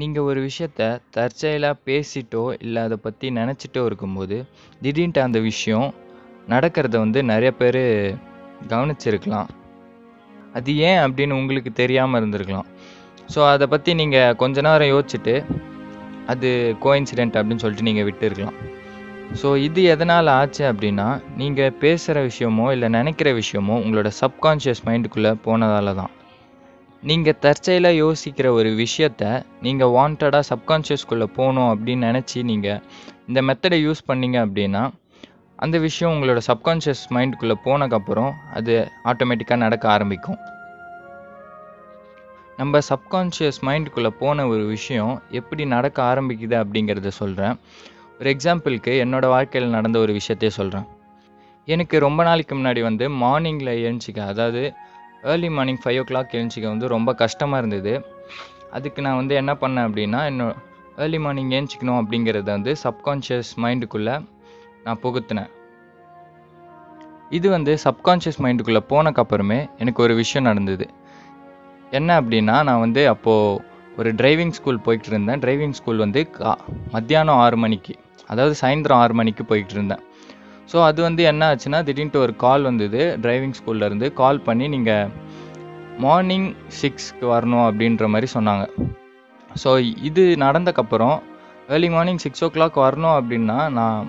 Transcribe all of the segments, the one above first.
நீங்கள் ஒரு விஷயத்த தற்செயலாக பேசிட்டோ இல்லை அதை பற்றி நினச்சிட்டோ இருக்கும்போது திடீர்னுட்டு அந்த விஷயம் நடக்கிறத வந்து நிறைய பேர் கவனிச்சிருக்கலாம். அது ஏன் அப்படின்னு உங்களுக்கு தெரியாமல் இருந்திருக்கலாம். ஸோ அதை பற்றி நீங்கள் கொஞ்ச நேரம் யோசிச்சுட்டு அது கோயின்சிடென்ட் அப்படின்னு சொல்லிட்டு நீங்கள் விட்டுருக்கலாம். ஸோ இது எதனால் ஆச்சு அப்படின்னா நீங்கள் பேசுகிற விஷயமோ இல்லை நினைக்கிற விஷயமோ உங்களோட சப்கான்ஷியஸ் மைண்டுக்குள்ளே போனதால தான். நீங்கள் தற்செயலாக யோசிக்கிற ஒரு விஷயத்த நீங்கள் வாண்டடாக சப்கான்ஷியஸ்குள்ளே போகணும் அப்படின்னு நினச்சி நீங்கள் இந்த மெத்தடை யூஸ் பண்ணீங்க அப்படின்னா அந்த விஷயம் உங்களோட சப்கான்ஷியஸ் மைண்டுக்குள்ளே போனதுக்கப்புறம் அது ஆட்டோமேட்டிக்காக நடக்க ஆரம்பிக்கும். நம்ம சப்கான்ஷியஸ் மைண்டுக்குள்ளே போன ஒரு விஷயம் எப்படி நடக்க ஆரம்பிக்குது அப்படிங்கிறத சொல்கிறேன் ஒரு எக்ஸாம்பிளுக்கு என்னோடய வாழ்க்கையில் நடந்த ஒரு விஷயத்தையே சொல்கிறேன் எனக்கு ரொம்ப நாளைக்கு முன்னாடி வந்து மார்னிங்கில் எழுந்திச்சிக்க அதாவது early morning five o'clock எழுந்திக்க வந்து ரொம்ப கஷ்டமாக இருந்தது. அதுக்கு நான் வந்து என்ன பண்ணேன் அப்படின்னா என்னோட ஏர்லி மார்னிங் ஏஞ்சிக்கணும் அப்படிங்கிறத வந்து சப்கான்ஷியஸ் மைண்டுக்குள்ளே நான் புகுத்தினேன். இது வந்து சப்கான்ஷியஸ் மைண்டுக்குள்ளே போனக்கப்புறமே எனக்கு ஒரு விஷயம் நடந்தது. என்ன அப்படின்னா நான் வந்து அப்போது ஒரு டிரைவிங் ஸ்கூல் போயிட்டு இருந்தேன். டிரைவிங் ஸ்கூல் வந்து கா மத்தியானம் ஆறு மணிக்கு அதாவது சாயந்தரம் ஆறு மணிக்கு போய்கிட்டு இருந்தேன். ஸோ அது வந்து என்ன ஆச்சுன்னா திடீர்னு ஒரு கால் வந்தது டிரைவிங் ஸ்கூல்லேருந்து கால் பண்ணி நீங்கள் மார்னிங் சிக்ஸ்க்கு வரணும் அப்படின்ற மாதிரி சொன்னாங்க. ஸோ இது நடந்தக்கப்புறம் early morning six o'clock வரணும் அப்படின்னா நான்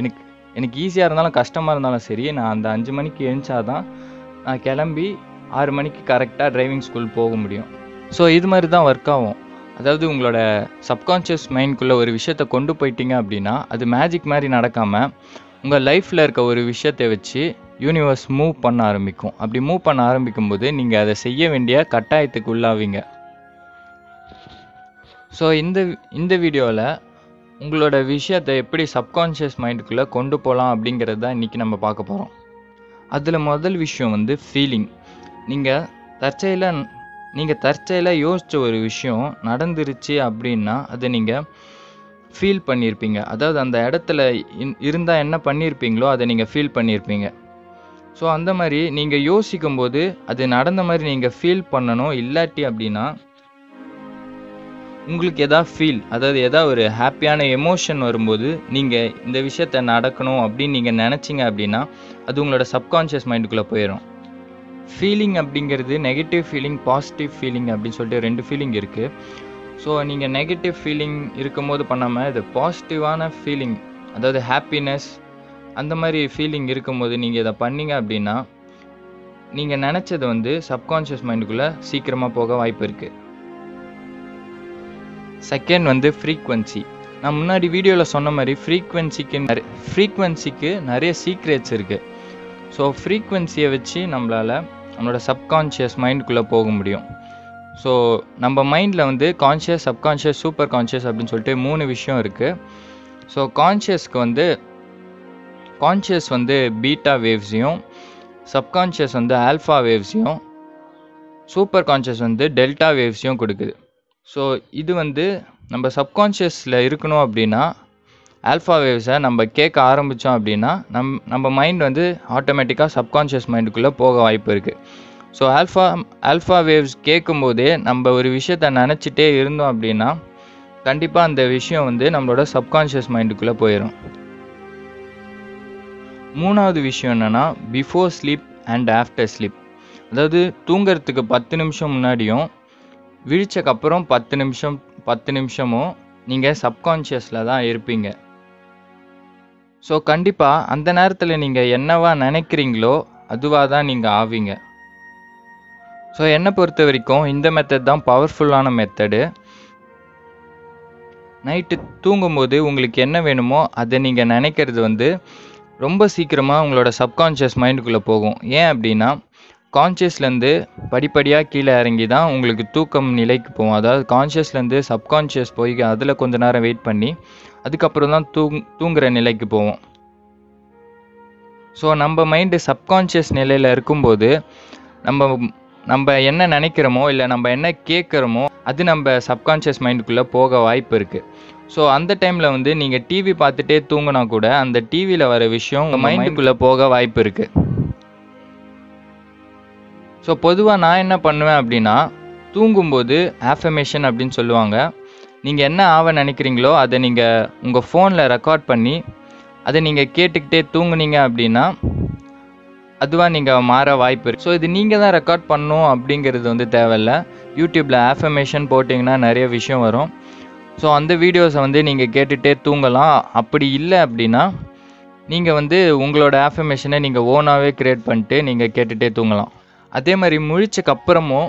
எனக்கு எனக்கு ஈஸியாக இருந்தாலும் கஷ்டமாக இருந்தாலும் சரி நான் அந்த அஞ்சு மணிக்கு எழுந்தாதான் நான் கிளம்பி ஆறு மணிக்கு கரெக்டாக டிரைவிங் ஸ்கூல் போக முடியும். ஸோ இது மாதிரி தான் ஒர்க் ஆகும். அதாவது உங்களோட சப்கான்ஷியஸ் மைண்ட்குள்ளே ஒரு விஷயத்த கொண்டு போயிட்டீங்க அப்படின்னா அது மேஜிக் மாதிரி நடக்காமல் உங்கள் லைஃப்பில் இருக்க ஒரு விஷயத்தை வச்சு யூனிவர்ஸ் மூவ் பண்ண ஆரம்பிக்கும். அப்படி மூவ் பண்ண ஆரம்பிக்கும் போது நீங்கள் அதை செய்ய வேண்டிய கட்டாயத்துக்கு உள்ளாவீங்க. ஸோ இந்த இந்த வீடியோவில் உங்களோட விஷயத்தை எப்படி சப்கான்ஷியஸ் மைண்டுக்குள்ளே கொண்டு போகலாம் அப்படிங்கிறது தான் இன்றைக்கி நம்ம பார்க்க போகிறோம் அதில் முதல் விஷயம் வந்து ஃபீலிங் நீங்கள் தற்செயலாக நீங்கள் தற்செயலாக யோசித்த ஒரு விஷயம் நடந்துருச்சு அப்படின்னா அதை நீங்கள் ஃபீல் பண்ணியிருப்பீங்க அதாவது அந்த இடத்துல இருந்தால் என்ன பண்ணியிருப்பீங்களோ அதை நீங்கள் ஃபீல் பண்ணியிருப்பீங்க ஸோ அந்த மாதிரி நீங்கள் யோசிக்கும் போது அது நடந்த மாதிரி நீங்கள் ஃபீல் பண்ணணும். இல்லாட்டி அப்படின்னா உங்களுக்கு எதா ஃபீல் அதாவது எதாவது ஒரு ஹாப்பியான எமோஷன் வரும்போது நீங்கள் இந்த விஷயத்த நடக்கணும் அப்படின்னு நீங்கள் நினச்சிங்க அப்படின்னா அது உங்களோட சப்கான்ஷியஸ் மைண்டுக்குள்ளே போயிடும் ஃபீலிங் அப்படிங்கிறது நெகட்டிவ் ஃபீலிங் பாசிட்டிவ் ஃபீலிங் அப்படின்னு சொல்லிட்டு ரெண்டு ஃபீலிங் இருக்குது ஸோ நீங்கள் நெகட்டிவ் ஃபீலிங் இருக்கும்போது பண்ணாமல் இது பாசிட்டிவான ஃபீலிங் அதாவது ஹாப்பினஸ் அந்த மாதிரி ஃபீலிங் இருக்கும்போது நீங்கள் இதை பண்ணீங்க அப்படின்னா நீங்கள் நினச்சது வந்து சப்கான்ஷியஸ் மைண்டுக்குள்ளே சீக்கிரமாக போக வாய்ப்பு இருக்குது செகண்ட் வந்து ஃப்ரீக்வன்சி நான் முன்னாடி வீடியோவில் சொன்ன மாதிரி ஃப்ரீக்வன்சிக்கு நிறைய ஃப்ரீக்வன்சிக்கு நிறைய சீக்ரெட்ஸ் இருக்குது ஸோ ஃப்ரீக்வன்சியை வச்சு நம்மளால் நம்மளோட சப்கான்ஷியஸ் மைண்டுக்குள்ளே போக முடியும். ஸோ நம்ம மைண்டில் வந்து கான்ஷியஸ் சப்கான்ஷியஸ் சூப்பர் கான்ஷியஸ் அப்படின்னு சொல்லிட்டு மூணு விஷயம் இருக்குது ஸோ கான்ஷியஸ்க்கு வந்து கான்ஷியஸ் வந்து பீட்டா வேவ்ஸையும் சப்கான்ஷியஸ் வந்து ஆல்ஃபா வேவ்ஸையும் சூப்பர் கான்ஷியஸ் வந்து டெல்டா வேவ்ஸையும் கொடுக்குது. ஸோ இது வந்து நம்ம சப்கான்ஷியஸில் இருக்கணும் அப்படின்னா ஆல்ஃபா வேவ்ஸை நம்ம கேட்க ஆரம்பித்தோம் அப்படின்னா நம் நம்ம மைண்ட் வந்து ஆட்டோமேட்டிக்காக சப்கான்ஷியஸ் மைண்டுக்குள்ளே போக வாய்ப்பு இருக்குது ஸோ ஆல்ஃபா ஆல்ஃபா வேவ்ஸ் கேட்கும்போதே நம்ம ஒரு விஷயத்த நினச்சிட்டே இருந்தோம் அப்படின்னா கண்டிப்பாக அந்த விஷயம் வந்து நம்மளோட சப்கான்ஷியஸ் மைண்டுக்குள்ளே போயிடும் மூணாவது விஷயம் என்னென்னா before sleep and after sleep அதாவது தூங்கிறதுக்கு பத்து நிமிஷம் முன்னாடியும் விழிச்சக்கப்புறம் பத்து நிமிஷம் பத்து நிமிஷமும் நீங்கள் சப்கான்ஷியஸில் தான் இருப்பீங்க. ஸோ கண்டிப்பாக அந்த நேரத்தில் நீங்கள் என்னவா நினைக்கிறீங்களோ அதுவாக தான் நீங்கள் ஆவீங்க. ஸோ என்னை பொறுத்த வரைக்கும் இந்த மெத்தட் தான் பவர்ஃபுல்லான மெத்தடு நைட்டு தூங்கும்போது உங்களுக்கு என்ன வேணுமோ அதை நீங்கள் நினைக்கிறது வந்து ரொம்ப சீக்கிரமாக உங்களோட சப்கான்ஷியஸ் மைண்டுக்குள்ளே போகும். ஏன் அப்படின்னா கான்ஷியஸ்லேருந்து படிப்படியாக கீழே இறங்கி தான் உங்களுக்கு தூக்கம் நிலைக்கு போகும். அதாவது கான்ஷியஸ்லேருந்து சப்கான்ஷியஸ் போய் அதில் கொஞ்ச நேரம் வெயிட் பண்ணி அதுக்கப்புறம் தான் தூங் தூங்குற நிலைக்கு போவோம். ஸோ நம்ம மைண்டு சப்கான்ஷியஸ் நிலையில் இருக்கும்போது நம்ம நம்ம என்ன நினைக்கிறோமோ இல்லை நம்ம என்ன கேட்குறோமோ அது நம்ம சப்கான்ஷியஸ் மைண்டுக்குள்ளே போக வாய்ப்பு இருக்குது ஸோ அந்த டைமில் வந்து நீங்கள் டிவி பார்த்துட்டே தூங்கினா கூட அந்த டிவியில் வர விஷயம் உங்கள் மைண்டுக்குள்ளே போக வாய்ப்பு இருக்குது ஸோ பொதுவாக நான் என்ன பண்ணுவேன் அப்படின்னா தூங்கும்போது ஆஃபமேஷன் அப்படின்னு சொல்லுவாங்க. நீங்கள் என்ன ஆக நினைக்கிறீங்களோ அதை நீங்கள் உங்கள் ஃபோனில் ரெக்கார்ட் பண்ணி அதை நீங்கள் கேட்டுக்கிட்டே தூங்குனீங்க அப்படின்னா அதுவாக நீங்கள் மாற வாய்ப்பு இருக்குது ஸோ இது நீங்கள் தான் ரெக்கார்ட் பண்ணணும் அப்படிங்கிறது வந்து தேவையில்ல. யூடியூப்பில் ஆஃபர்மேஷன் போட்டிங்கன்னா நிறைய விஷயம் வரும். ஸோ அந்த வீடியோஸை வந்து நீங்கள் கேட்டுகிட்டே தூங்கலாம். அப்படி இல்லை அப்படின்னா நீங்கள் வந்து உங்களோட ஆஃபர்மேஷனை நீங்கள் ஓனாகவே க்ரியேட் பண்ணிட்டு நீங்கள் கேட்டுகிட்டே தூங்கலாம். அதே மாதிரி முழிச்சக்கப்புறமும்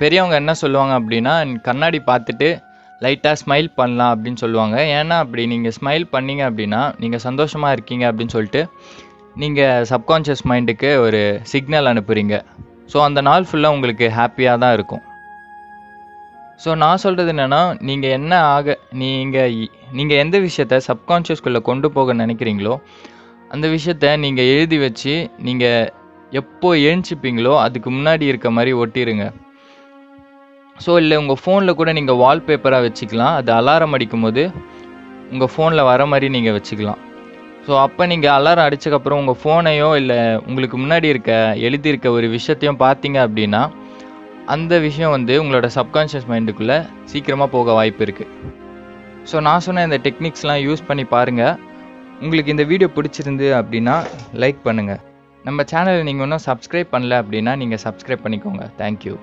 பெரியவங்க என்ன சொல்லுவாங்க அப்படின்னா கண்ணாடி பார்த்துட்டு லைட்டாக ஸ்மைல் பண்ணலாம் அப்படின்னு சொல்லுவாங்க. ஏன்னா அப்படி நீங்கள் ஸ்மைல் பண்ணீங்க அப்படின்னா நீங்கள் சந்தோஷமாக இருக்கீங்க அப்படின்னு சொல்லிட்டு நீங்கள் சப்கான்ஷியஸ் மைண்டுக்கு ஒரு சிக்னல் அனுப்புகிறீங்க ஸோ அந்த நாள் ஃபுல்லாக உங்களுக்கு ஹாப்பியாக தான் இருக்கும். ஸோ நான் சொல்கிறது என்னென்னா நீங்கள் என்ன ஆக நீங்கள் நீங்கள் எந்த விஷயத்த சப்கான்ஷியஸ்குள்ளே கொண்டு போக நினைக்கிறீங்களோ அந்த விஷயத்த நீங்கள் எழுதி வச்சு நீங்கள் எப்போ எழுந்திப்பீங்களோ அதுக்கு முன்னாடி இருக்க மாதிரி ஒட்டிடுங்க ஸோ இல்லை உங்கள் ஃபோனில் கூட நீங்கள் வால்பேப்பராக வச்சுக்கலாம். அது அலாரம் அடிக்கும் போது உங்கள் ஃபோனில் வர மாதிரி நீங்கள் வச்சுக்கலாம். ஸோ அப்போ நீங்கள் அலாரம் அடிச்சக்கப்புறம் உங்கள் ஃபோனையோ இல்லை உங்களுக்கு முன்னாடி இருக்க எழுதியிருக்க ஒரு விஷயத்தையும் பார்த்தீங்க அப்படின்னா அந்த விஷயம் வந்து உங்களோட சப்கான்ஷியஸ் மைண்டுக்குள்ளே சீக்கிரமாக போக வாய்ப்பு இருக்குது ஸோ நான் சொன்ன இந்த டெக்னிக்ஸ்லாம் யூஸ் பண்ணி பாருங்கள் உங்களுக்கு இந்த வீடியோ பிடிச்சிருந்து அப்படின்னா லைக் பண்ணுங்கள் நம்ம சேனலை நீங்கள் இன்னும் சப்ஸ்கிரைப் பண்ணல அப்படின்னா நீங்கள் சப்ஸ்கிரைப் பண்ணிக்கோங்க. தேங்க்யூ